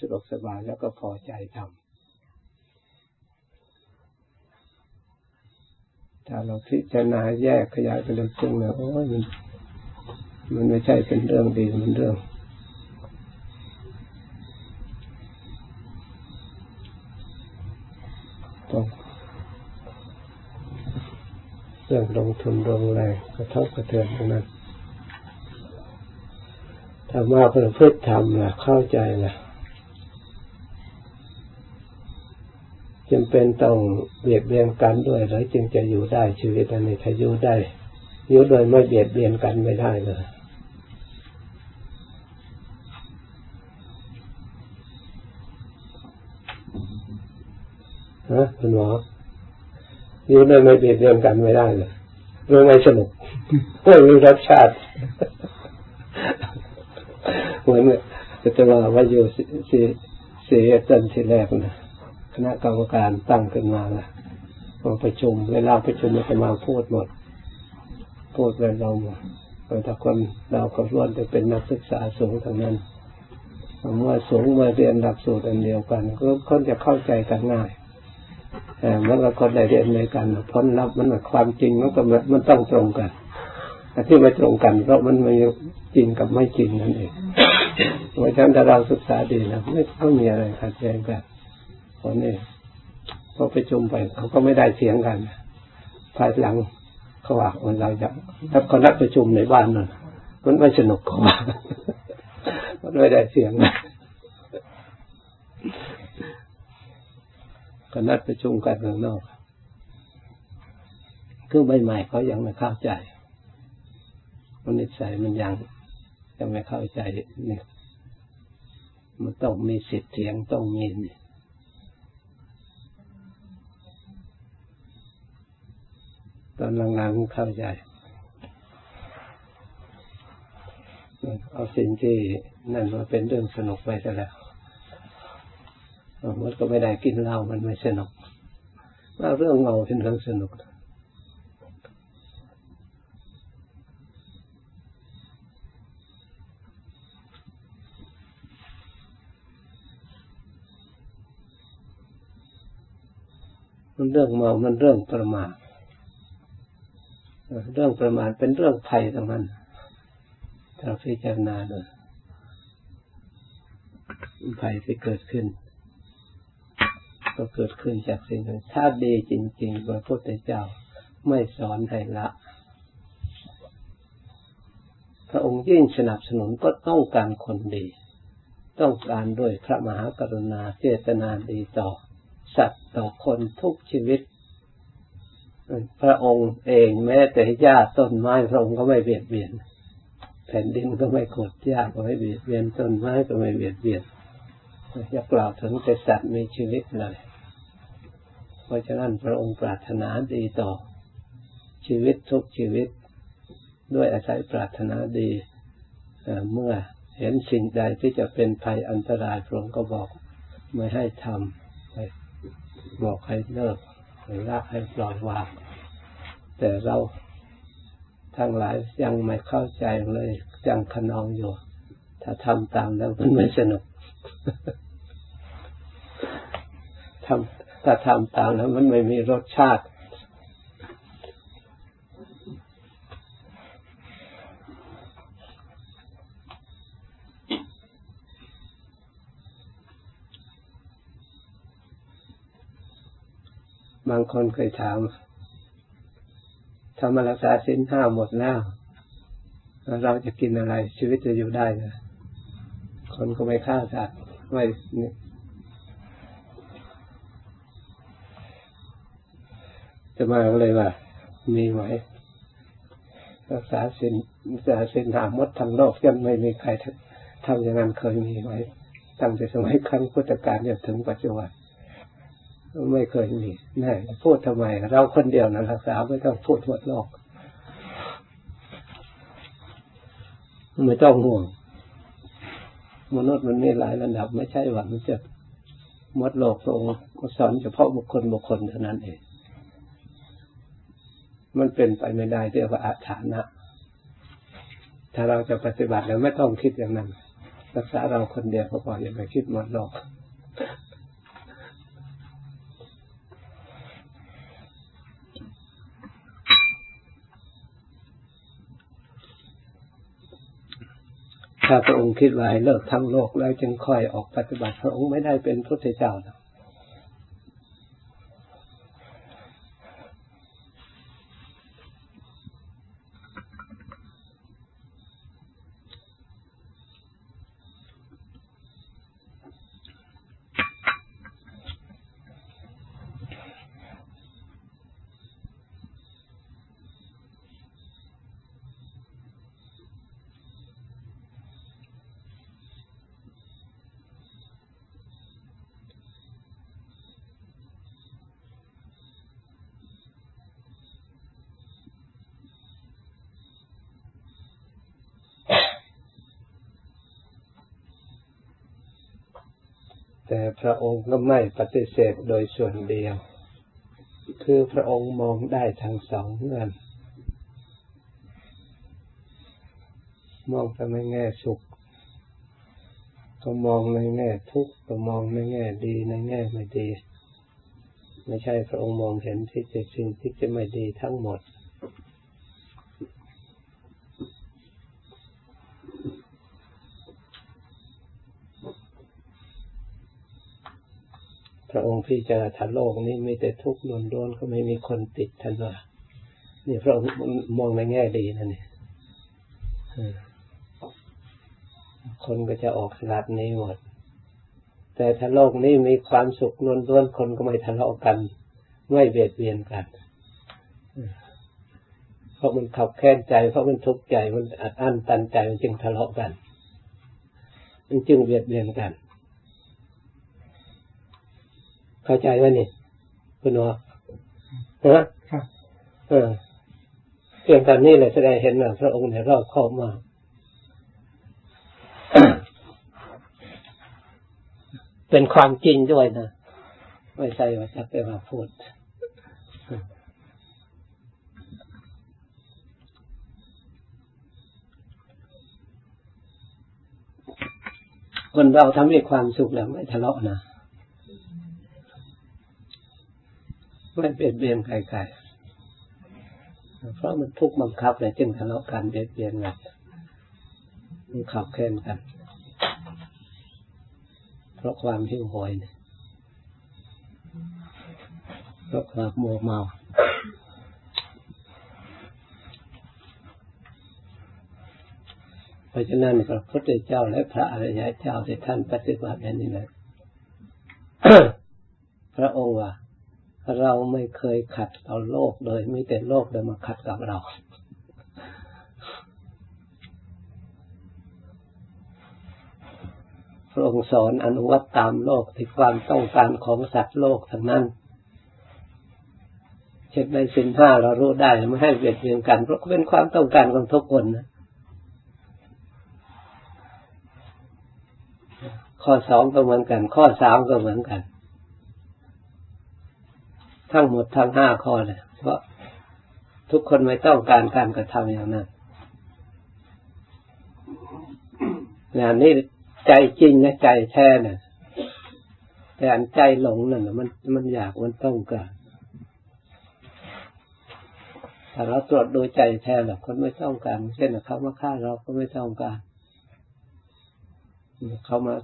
สะดวกสบายแล้วก็พอใจทำถ้าเราพิจารณาแยกขยายไปเรื่องจริงนะโอ้ยมันมันไม่ใช่เป็นเรื่องดีมันเรื่องต้องเรื่องลงทุนลงแรงกระทบกระเทือนตรงนั้นถ้ามาประพฤติธรรมนะเข้าใจนะ จำเป็นต้องเบียดเบียนกันด้วยหรือจึงจะอยู่ได้ชีวิตอันนี้ถ้าอยู่ได้อยู่โดยไม่เบียดเบียนกันไม่ได้เลยฮะคุณหมออยู่โดยไม่เบียดเบียนกันไม่ได้เลยรื่องไม่สนุกไม่มีรสชาติเหมือนจะว่าว่าอยู่สี่สี่ตันที่แรกนะ คณะกรรมการตั้งขึ้นมาละมาประชุม เวลาประชุมจะมาพูดหมด พูดเราเราแต่คนเราก็ล้วนจะเป็นนักศึกษาสูงทั้งนั้นเมื่อสูงเมื่อเรียนหลักสูตรอันเดียวกัน ก็คนจะเข้าใจกันง่ายแต่เมื่อคนได้เรียนในกันพ้นรับมันความจริงมันก็มันต้องตรงกันที่ไม่ตรงกันเพราะมันไม่จริงกับไม่จริงนั่นเองเพราะฉะนั้นถ้าเราศึกษาดีนะไม่ไม่มีอะไรขัดแย้งกัน เพราะนี่พอไปจุมไปเขาก็ไม่ได้เสียงกันภายหลังเขาว่าเราจะถ้าเขานัดประชุมในบ้านนั่นมันไม่สนุกเขาว่ามันไม่ได้เสียงนะก็นัดประชุมกันข้างนอกคือใบใหม่เขายังไม่เข้าใจ มันนิสัยมันยังยังไม่เข้าใจเนี่ยมันต้องมีสิทธิ์เถียงต้องมีนี่ ตอนหลังๆเข้าใจเอาสิ่งที่นั่นมาเป็นเรื่องสนุกไปซะแล้วมันก็ไม่ได้กินเหล้ามันไม่สนุกว่าเรื่องเมาเป็นเรื่องสนุกมันเรื่องเมามันเรื่องประมาท เรื่องประมาทเป็นเรื่องภัยทั้งนั้นถ้าพิจารณาดูภัยที่เกิดขึ้น ก็เกิดขึ้นจากสิ่งนั้นถ้าดีจริงๆพระพุทธเจ้าไม่สอนให้ละ พระองค์ยิ่งสนับสนุนก็ต้องการคนดี ต้องการด้วยพระมหากรุณาเจตนาดีต่อ สัตว์ต่อคนทุกชีวิต พระองค์เองแม้แต่หญ้าต้นไม้พระองค์ก็ไม่เบียดเบียน แผ่นดินก็ไม่กดหญ้าก็ไม่เบียดเบียนต้นไม้ก็ไม่เบียดเบียนจะกล่าวถึงแต่สัตว์มีชีวิตเลยเพราะฉะนั้นพระองค์ปรารถนาดีต่อ ชีวิตทุกชีวิต ด้วยอาศัยปรารถนาดีเมื่อเห็นสิ่งใดที่จะเป็นภัยอันตรายพระองค์ก็บอกไม่ให้ทำบอกให้เลิก ให้ละให้ปล่อยวาง แต่เราทั้งหลายยังไม่เข้าใจเลยยังขนองอยู่ ถ้าทำตามแล้วมันไม่สนุกทำถ้าทำตามแล้วมันไม่มีรสชาติ บางคนเคยถามทำมารักษาสินห้าหมดแล้ว เราจะกินอะไร ชีวิตจะอยู่ได้นะคนก็ไม่ฆ่าสัตว์ไม่จะมาเลยว่า มีไหมรักษาสินรักษาสินหาหมดทั้งโลกยังไม่มีใครทำอย่างนั้นเคยมีไหมตั้งแต่สมัยครั้งพุทธกาลจนถึงปัจจุบัน ไม่เคยมีนี่พูดทำไม เราคนเดียวนะรักษาไม่ต้องพูดทั่วโลก ไม่ต้องห่วง มนุษย์มันมีหลายระดับ ไม่ใช่ว่ามันจะมดโลกตรงสอนเฉพาะบุคคลบุคคลเท่านั้นเอง มันเป็นไปไม่ได้เรียกว่าอาถานะ ถ้าเราจะปฏิบัติแล้วไม่ต้องคิดอย่างนั้น รักษาเราคนเดียวก็พออย่าไปคิดหมดโลก ถ้าพระองค์คิดว่าให้เลิกทั้งโลกแล้วจึงค่อยออกปฏิบัติพระองค์ไม่ได้เป็นพระเจ้านะ แต่พระองค์ก็ไม่ปฏิเสธโดยส่วนเดียว คือพระองค์มองได้ทั้งสองเงื่อนมองไปในแง่สุข ก็มองในแง่ทุกข์ก็มองในแง่ดีในแง่ไม่ดี ไม่ใช่พระองค์มองเห็นที่จะสิ่งที่จะไม่ดีทั้งหมดระองค์พิ จารณาโลกนี้มีแต่ทุกข์ล้วนๆก็ไม่มีคนติดท่านว่านี่พระองค์มองในแง่ดีนั่นนี่คนก็จะออกสลัดนี้หมด แต่ถ้าโลกนี้มีความสุขล้วนๆคนก็ไม่ทะเลาะกัน ไม่เบียดเบียนกันเพราะมันขับแค้นใจ เพราะมันทุกข์ใจมันอัดอั้นตันใจมันจึงทะเลาะกัน มันจึงเบียดเบียนกัน เข้าใจไหมนี่คุณหมอฮะเออเพียงแต่นี้แหละแสดงเห็นว่าพระองค์เนี่ยรอบคอบมากเป็นความจริงด้วยนะ ไม่ใช่ว่าจะเป็นมาพูดคนเราทำให้ความสุขแล้วไม่ทะเลาะนะ ไม่เปลี่ยนเบียนใครๆเพราะมันทุกข์บังคับเลยจึงทะเลาะกันเบียดเบียนกันมันขับแค้นกัน เพราะความหิวโหยเพราะความโมเมาเพราะฉะนั้นพระพุทธเจ้าและพระอริยเจ้าที่ท่านปฏิบัติอย่างนี้เลยพระองค์ว่า เราไม่เคยขัดต่อโลกเลยมีแต่โลกเดิมาขัดกับเรา พระองค์สอนอนุวัตตามโลกที่ความต้องการของสัตว์โลกทั้งนั้น เช่นในสินห้าเรารู้ได้ไม่ให้เบียดเบียนกัน เพราะเป็นความต้องการของทุกคนนะข้อสองก็เหมือนกัน ข้อสามก็เหมือนกัน ทั้งหมดทั้งห้าข้อเลยเพราะทุกคนไม่ต้องการการกระทำอย่างนั้นงานนี้ใจจริงนะใจแท้น่ะแต่อันใจหลงนั่นมันมันอยากมันต้องการถ้าเราตรวจดูใจแท้แบบคนไม่ต้องการเช่นเขามาฆ่าเราก็ไม่ต้องการเขามา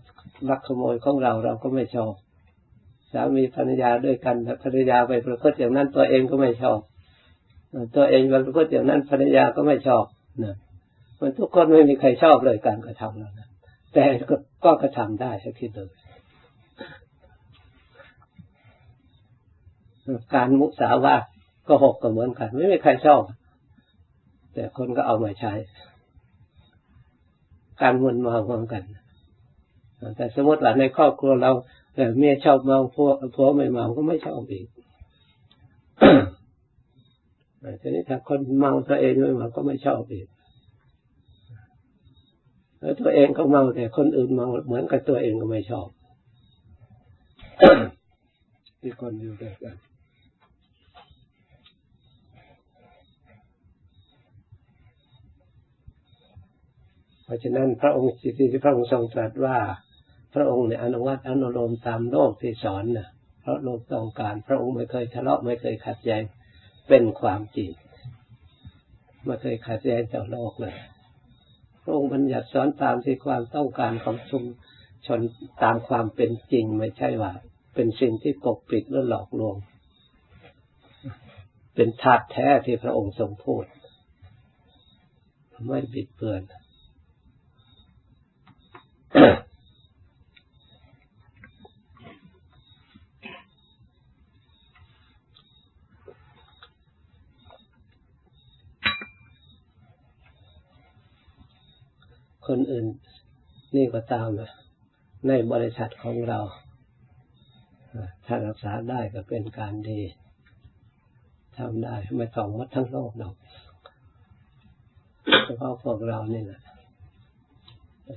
ลักขโมยของเราเราก็ไม่ชอบ สามีภรรยาด้วยกันภรรยาไปประพฤติอย่างนั้นตัวเองก็ไม่ชอบ ตัวเองไปประพฤติอย่างนั้นภรรยาก็ไม่ชอบนะมันทุกคนไม่มีใครชอบเลยการกระทำแล้วนะแต่ก็ก็กระทำได้ให้คิดดูการมุสาวาทก็หกก็เหมือนกัน ไม่มีใครชอบ แต่คนก็เอามาใช้ การมุนมาเหมือนกัน แต่สมมติว่าในครอบครัวเรา เมียชอบเมาผัวผัวไม่เมาก็ไม่ชอบอีกทีนี้ถ้าคนเมาตัวเองไม่เมาก็ไม่ชอบอีกแล้วตัวเองก็เมาแต่คนอื่นเมาเหมือนกับตัวเองก็ไม่ชอบที่คนอยู่ด้วยกันราะฉะนั้นพระองค์ที่พระองค์ทรงตรัสว่า พระองค์เนี่ยอนุวัตอนุโลมตามโลกที่สอนนะเพราะโลกต้องการ พระองค์ไม่เคยทะเลาะไม่เคยขัดแย้งเป็นความจริงไม่เคยขัดแย้งต่อโลกเลยพระองค์บัญญัติสอนตามที่ความต้องการของชุมชนตามความเป็นจริงไม่ใช่ว่า เป็นสิ่งที่ปกปิดหรือหลอกลวง เป็นธาตุแท้ที่พระองค์ทรงพูด ไม่บิดเบือน คนอื่น นี่ก็ตามในบริษัทของเรา ถ้ารักษาได้ก็เป็นการดีทำได้ไม่ต้องวัดทั้งโลกหรอกเฉพาะพวกเรานี่แหละ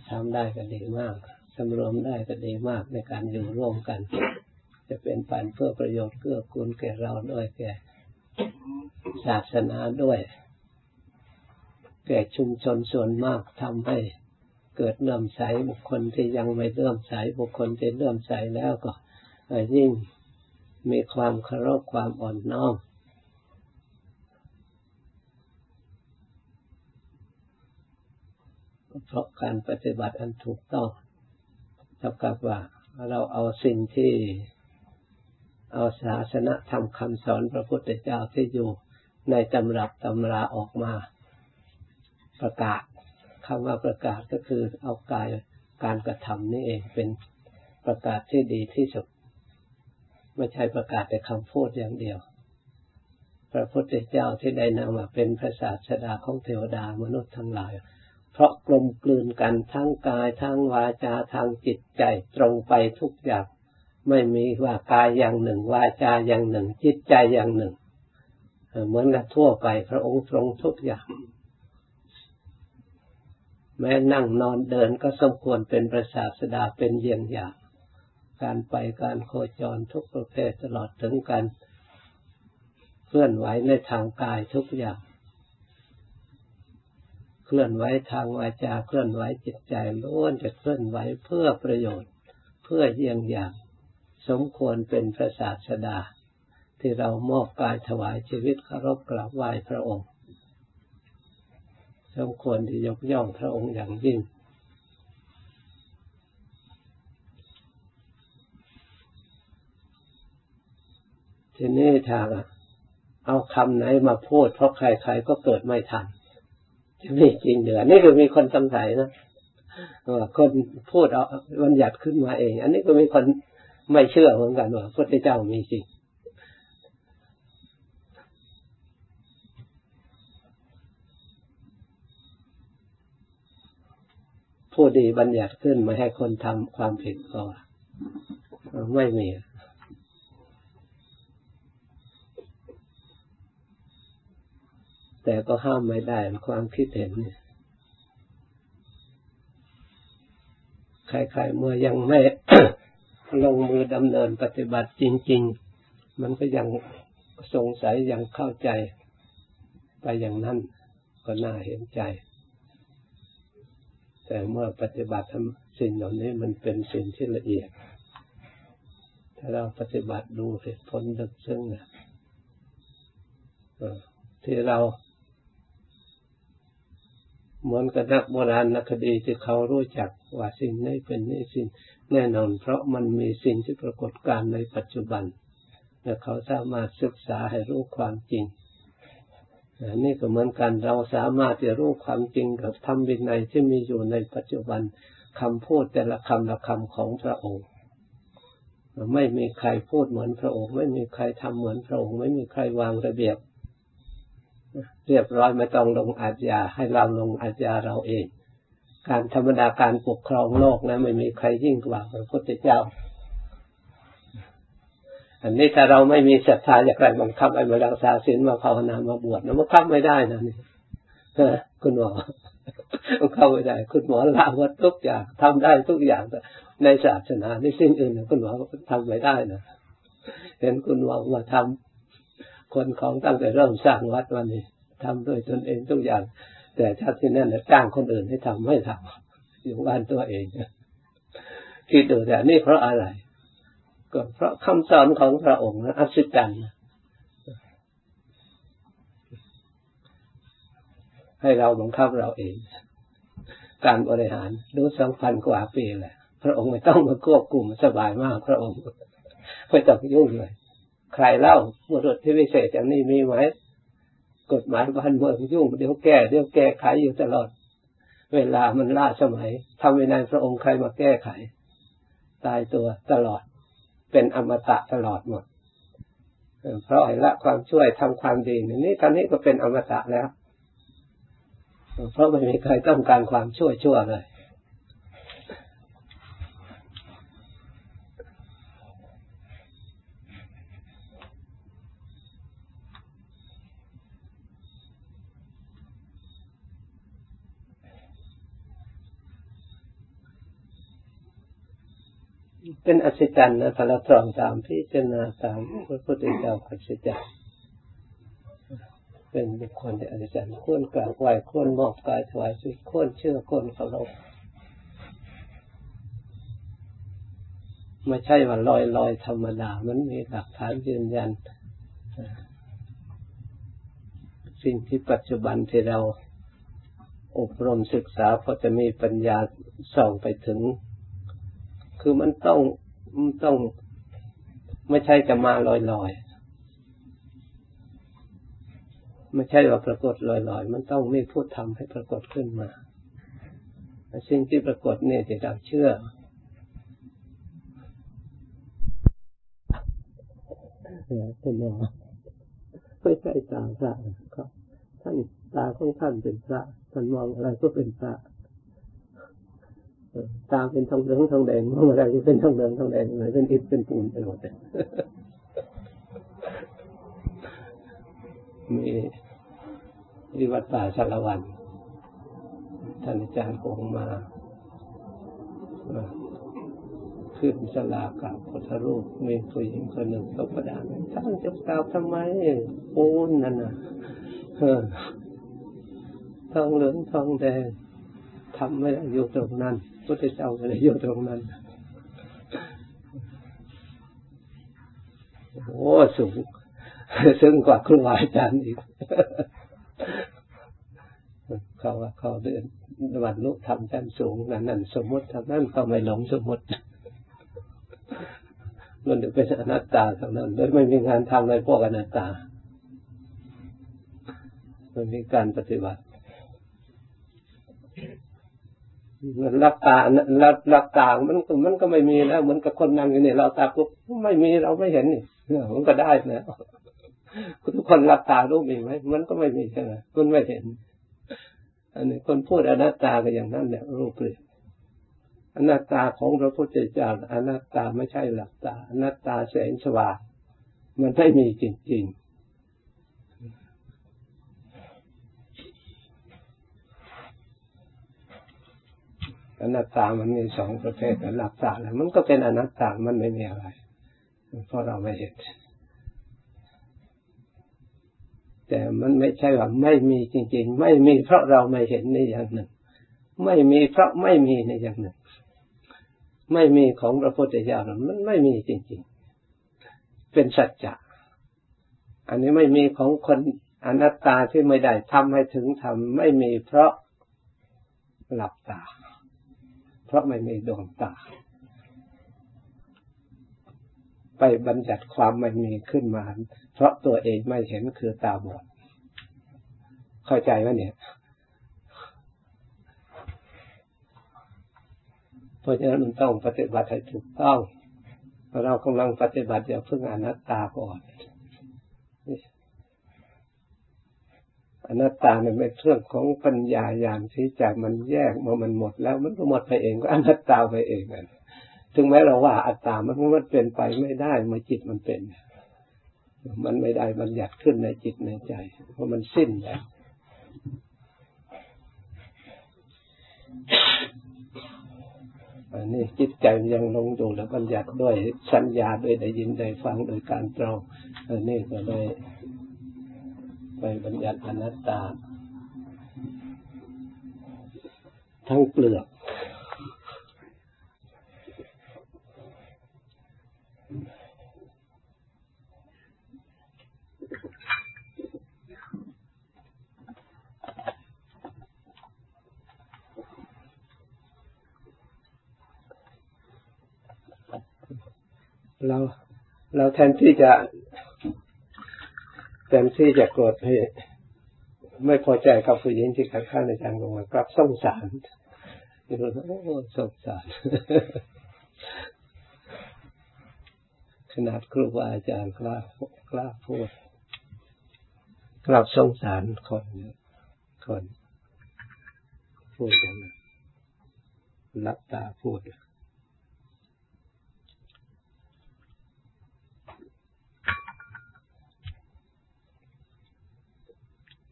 ทำได้ก็ดีมากสำรวมได้ก็ดีมากในการอยู่ร่วมกัน จะเป็นปันเพื่อประโยชน์เกื้อกูลแก่เราด้วยแก่ศาสนาด้วย แก่ชุมชนส่วนมากทำให้เกิดเลื่อมใสบุคคลที่ยังไม่เลื่อมใสบุคคลที่เลื่อมใสแล้วก็ยิ่งมีความเคารพความอ่อนน้อมเพราะการปฏิบัติอันถูกต้องเท่ากับว่าเราเอาสิ่งที่เอาศาสนาธรรมคำสอนพระพุทธเจ้าที่อยู่ในตำรับตำราออกมา ประกาศคำว่าประกาศก็คือเอากายการกระทำนี่เองเป็นประกาศที่ดีที่สุด ไม่ใช่ประกาศแต่คำพูดอย่างเดียว พระพุทธเจ้าที่ได้นำมาเป็นพระศาสดาของเทวดามนุษย์ทั้งหลาย เพราะกลมกลืนกันทั้งกายทั้งวาจาทางจิตใจตรงไปทุกอย่างไม่มีว่ากายอย่างหนึ่ง วาจาอย่างหนึ่ง จิตใจอย่างหนึ่งเหมือนกับทั่วไปพระองค์ตรงทุกอย่าง แม้นั่งนอนเดินก็สมควรเป็นประสาสดาเป็นเยี่ยงอย่าง การไปการโคจรทุกประเภทตลอดถึงการเคลื่อนไหวในทางกายทุกอย่าง เคลื่อนไหวทางวาจาเคลื่อนไหวจิตใจล้วนจะเคลื่อนไหวเพื่อประโยชน์ เพื่อเยี่ยงอย่าง สมควรเป็นพระศาสดา ที่เรามอบกายถวายชีวิตเคารพกราบไหว้พระองค์ สมควรที่ยกย่องพระองค์อย่างยิ่ง ทีนี้ถ้าเอาคำไหนมาพูด เพราะใครๆก็เกิดไม่ทันจะไม่จริงเหนือนี่คือมีคนสงสัยนะว่าคนพูดเอาวันหยัดขึ้นมาเอง อันนี้ก็มีคนไม่เชื่อเหมือนกันว่าพระเจ้ามีจริง ผู้ดีบัญญัติขึ้น ไม่ให้คนทำความผิดก็ไม่มีแต่ก็ห้ามไม่ได้ความคิดเห็นใครๆเมื่อยังไม่ลงมือดำเนินปฏิบัติจริง ๆ มันก็ยังสงสัยยังเข้าใจ ไปอย่างนั้นก็น่าเห็นใจ แต่เมื่อปฏิบัติทำสิ่งเหล่านี้มันเป็นสิ่งที่ละเอียด ถ้าเราปฏิบัติดูเหตุผลลึกซึ้งนะที่เรา เหมือนกับนักโบราณนักคดีที่เขารู้จักว่าสิ่งนี้เป็นนี่สิ่งแน่นอน เพราะมันมีสิ่งที่ปรากฏการในปัจจุบันและเขาสามารถศึกษาให้รู้ความจริง นี่ก็เหมือนกันเราสามารถจะรู้ความจริงกับธรรมวินัยที่มีอยู่ในปัจจุบันคำพูดแต่ละคำละคำของพระองค์ ไม่มีใครพูดเหมือนพระองค์ ไม่มีใครทำเหมือนพระองค์ ไม่มีใครวางระเบียบ เรียบร้อยไม่ต้องลงอาญาให้เราลงอาญาเราเอง การธรรมดาการปกครองโลกนะไม่มีใครยิ่งกว่าพระพุทธเจ้า อันนี้ถ้าเราไม่มีศรัทธาอย่างไรบังคับไอ้มารักษาศีลมาภาวนามาบวชนะมันคับไม่ได้นะนี่คุณหมอมันเข้าไม่ได้ คุณหมอละวัดทุกอย่างทำได้ทุกอย่างแต่ในศาสนาในสิ่งอื่นคุณหมอทำไม่ได้นะเห็นคุณหมอมาทำคนของตั้งแต่เริ่มสร้างวัดวันนี้ทำด้วยตนเองทุกอย่าง แต่ชาติที่นั่นจ้างคนอื่นให้ทำไม่ทำอยู่บ้านตัวเองคิดดูแต่นี่เพราะอะไร ก็เพราะคำสอนของพระองค์นะอัศจรรย์ให้เราบังคับเราเอง การบริหารดูสองพันกว่าปีแหละพระองค์ไม่ต้องมาควบคุมสบายมากพระองค์ไม่ต้องยุ่งเลย ใครเล่าบุรุษที่วิเศษอย่างนี้มีไหมกฎหมายบ้านเมืองยุ่งเดี๋ยวแก้เดี๋ยวแก้ไขอยู่ตลอด เวลามันล่าสมัยทำเวินัยพระองค์ใครมาแก้ไข ตายตัวตลอด เป็นอมตะตลอดหมด เพราะละความช่วยทำความดีนี่ตอนนี้ก็เป็นอมตะแล้ว เพราะไม่มีใครต้องการความช่วยชั่วเลย เป็นอัศจรรย์นะถ้าเราตรองตามพิจารณาตามพระพุทธเจ้าอัศจรรย์เป็นบุคคลที่อัศจรรย์ควรกราบไหว้ควรมอบกายถวายชีวิตควรเชื่อควรเคารพไม่ใช่ว่าลอยลอยธรรมดา มันมีหลักฐานยืนยัน สิ่งที่ปัจจุบันที่เราอบรมศึกษาพอจะมีปัญญาส่องไปถึง คือมันต้องมันต้องไม่ใช่จะมาลอยๆไม่ใช่ว่าปรากฏลอยๆมันต้องมีผู้ทำให้ปรากฏขึ้นมาสิ่งที่ปรากฏเนี่ยจะเราเชื่อเป็นยังไม่ใช่ตาพระครับท่านตาของท่านเป็นพระท่านมองอะไรก็เป็นพระ ตาเป็นทองเหลืองทองแดงเมื่อไรจะเป็นทองเหลืองทองแดงเลยเป็นอิฐเป็นปูนไปหมดเลยมีวิวัตป่าสารวันท่านอาจารย์คงมาขึ้นสลากับพุทธรูปมีผู้หญิงคนหนึ่งตกประดานท่านจะกล่าวทำไมปูนนั่นน่ะทองเหลืองทองแดงทำไม่ได้อยู่ตรงนั้น พุทธเจ้าไม่ได้อยู่ตรงนั้น โอ้สูงซึ่งกว่าครูอาจารย์อีก เขาว่าเขาเดินวันลุกทำชั้นสูงนั่นนั่นสมมติทำนั่นเขาไม่หลงสมมติมันเป็นอนัตตาท่านั้นโดยไม่มีงานทำในพวกอนัตตา มันมีการปฏิบัติ รักตารักตามันมันก็ไม่มีแล้วเหมือนกับคนนั่งอยู่นี่เราตาปุ๊บไม่มีเราไม่เห็นนี่มันก็ได้นะทุกคนรักตารู้มีไหมมันก็ไม่มีใช่ไหมมันไม่เห็น อันนี้คนพูดอนัตตาก็อย่างนั้นแหละรูปเปลี่ยนอนัตตาของพระพุทธเจ้าอนัตตาไม่ใช่หลักตาอนัตตาแสงสว่างมันไม่มีจริงๆ อนัตตามันมีสองประเภทหลักตาแล้วมันก็เป็นอนัตตามันไม่มีอะไรเพราะเราไม่เห็นแต่มันไม่ใช่ว่าไม่มีจริง ๆ ไม่มีเพราะเราไม่เห็นในอย่างหนึ่ง ไม่มีเพราะไม่มีในอย่างหนึ่ง ไม่มีของพระพุทธเจ้ามันไม่มีจริง ๆ เป็นสัจจะอันนี้ไม่มีของคนอนัตตาที่ไม่ได้ทำให้ถึงทำไม่มีเพราะหลับตา ราะไม่มีดวงตา ไปบัญญัติความไม่มีขึ้นมา เพราะตัวเองไม่เห็นคือตาบอดเข้าใจไหมเนี่ย เพราะฉะนั้นมันต้องปฏิบัติให้ถูกต้องเรากำลังปฏิบัติอย่าเพิ่งอนัตตาก่อน อนัตตาเนี่ยเป็นเรื่องของปัญญาญาณที่จากมันแยกมามันหมดแล้วมันก็หมดไปเองก็อนัตตาไปเองนั่นถึงแม้เราว่าอัตตามันมันเป็นไปไม่ได้เมื่อจิตมันเป็น มันไม่ได้บัญญัติขึ้นในจิตในใจ เพราะมันสิ้นแล้วอันนี้จิตใจยังลงอยู่แล้วบัญญัติด้วยสัญญาด้วยได้ยินได้ฟังโดยการตรองอันนี้ก็เลย ไปบัญญัติอนัตตา ทั้งเปลือก เราเราแทนที่จะ แทนที่จะโกรธให้ไม่พอใจกับผู้หญิงที่ขัดข้าในทางลงมากลับสงสารโอ้สงสาร ขนาดครูบาอาจารย์กล้ากล้าพูดกลับสงสารคนคนพูดอย่างนั้นรับตาพูด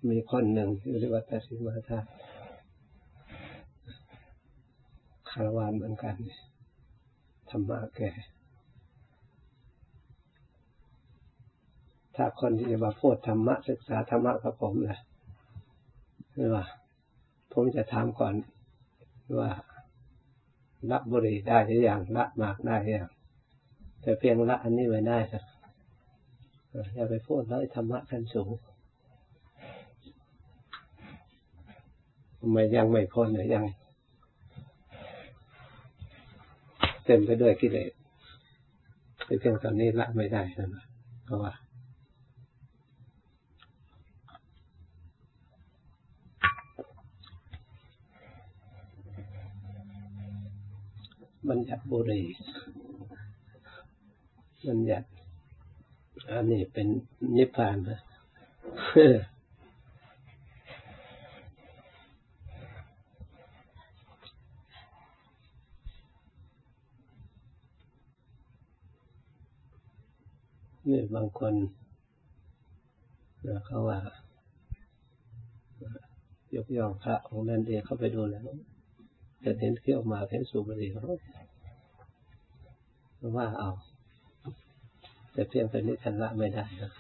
มีคนหนึ่งอยู่ที่วัดตสิมาธาคารวานเหมือนกันธรรมะแก่ถ้าคนที่จะมาพูดธรรมะศึกษาธรรมะกับผมนะคือว่า ผมจะถามก่อนว่าละบุรีได้หรือยังละมากได้หรือยังแต่เพียงละอันนี้ไม่ได้ครับอย่าไปพูดเลยธรรมะขั้นสูง ไม่ยังไม่พ้นเลยยังเต็มไปด้วยกิเลสเพียงตอนนี้ละไม่ได้นะเพราะว่า บัญญัติบุรีบัญญัติอันนี้เป็นนิพพานนะ นี่บางคนนะเขาว่ายกย่องพระองค์นั้นเองเข้าไปดูแล้วจะเห็นเขี้ยวมาเห็นสูบบุหรี่เขาว่าเอา แต่เพียงแต่นี้ทันละไม่ได้ครับ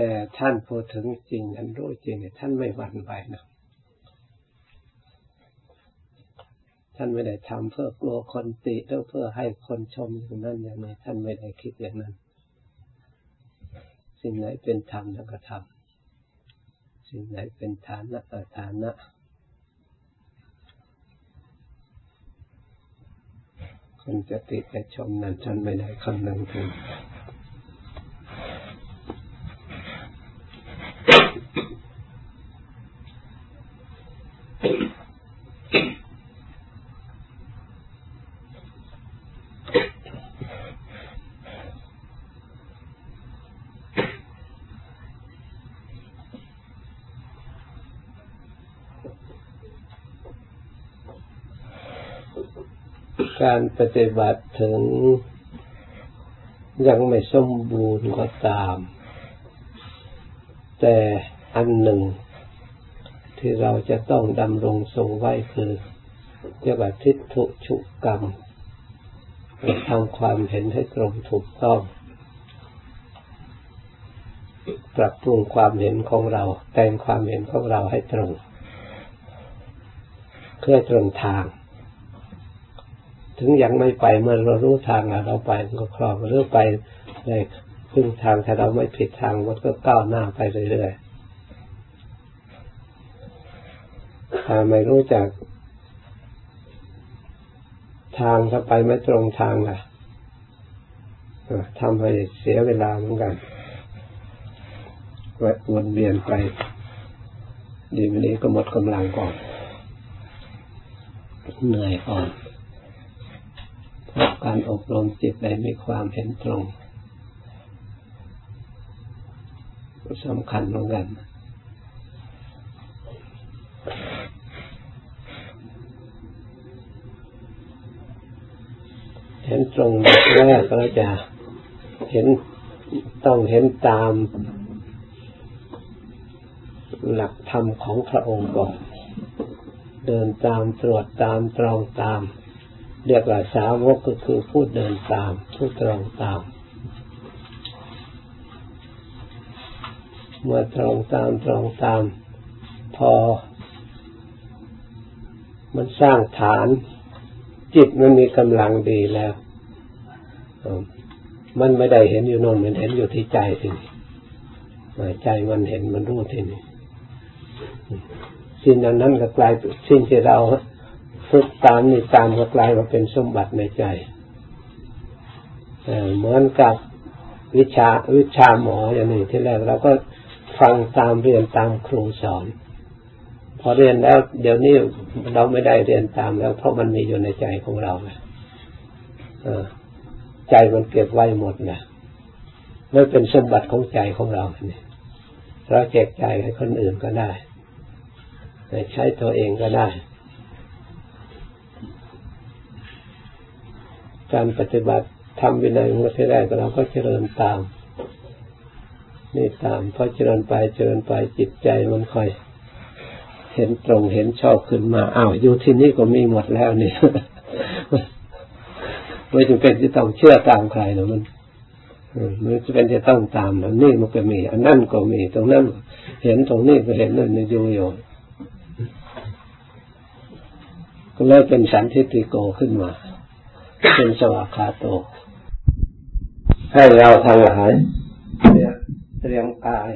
แต่ท่านพูดถึงจริงอันรู้จริงท่านไม่หวั่นไหวนะท่านไม่ได้ทำเพื่อกลัวคนติหรือเพื่อให้คนชมอย่างนั้นอย่างนี้ท่านไม่ได้คิดอย่างนั้น สิ่งไหนเป็นธรรมก็ทำสิ่งไหนเป็นฐานะก็ฐานะคนจะติจะชมนั้นท่านไม่ได้คำนึงถึง การปฏิบัติถึงยังไม่สมบูรณ์ก็ตาม แต่อันหนึ่ง ที่เราจะต้องดำรงทรงไว้คือเรียกว่าทิฏฐุชุกรรมทำความเห็นให้ตรงถูกต้อง ปรับปรุงความเห็นของเรา แต่งความเห็นของเราให้ตรง เพื่อตรงทาง ถึงยังไม่ไปเมื่อเรารู้ทางเราไปก็ครองเรื่อไปในพึ่งทางถ้าเราไม่ผิดทางมันก็ก้าวหน้าไปเรื่อยๆถ้าไม่รู้จักทางถ้าไปไม่ตรงทางล่ะทำให้เสียเวลาเหมือนกันวนเวียนไปดีวันนี้ก็หมดกำลังก่อนเหนื่อยก่อน การอบรมจิตในมีความเห็นตรงสำคัญเหมือนกันเห็นตตรงแรกก็จะเห็นต้องเห็นตามหลักธรรมของพระองค์ก่อน เดินตามตรวจตามตรองตาม เรียกว่าสาวกก็คือผู้เดินตามผู้ตรองตาม เมื่อตรองตามตรองตาม พอ มันสร้างฐาน จิตมันมีกำลังดีแล้วมันไม่ได้เห็นอยู่นนมันเห็นอยู่ที่ใจทีนี้ใจมันเห็นมันรู้ทีนี้สิ่งนั้นก็กลายสิ่งที่เรา ฝึกตามนี่ตามก็กลายมาเป็นสมบัติในใจเหมือนกับวิชาวิชาหมออย่างนี้ที่แรกเราก็ฟังตามเรียนตามครูสอน พอเรียนแล้ว เดี๋ยวนี้เราไม่ได้เรียนตามแล้ว เพราะมันมีอยู่ในใจของเราไงใจมันเก็บไว้หมดนะนั่เป็นสมบัติของใจของเราเนี่ยเราแจกใจให้คนอื่นก็ได้ ใช้ตัวเองก็ได้ การปฏิบัติทำวินัยมุสแรกเราก็เจริญตามนี่ตามพอเจริญไปเจริญไปจิตใจมันค่อยเห็นตรงเห็นชอบขึ้นมาอ้าวอยู่ที่นี่ก็มีหมดแล้วนี่ไม่จำเป็นจะต้องเชื่อตามใครนะมันมันจะเป็นจะต้องตามนะนี่มันก็มี อันนั่นก็มีตรงนั้นเห็นตรงนี้ก็เห็นนั่นอยู่อยู่ก็เลยเป็นสันทิติโกขึ้นมา เป็นสวากาโต ให้เราทั้งหลายเตรียมกาย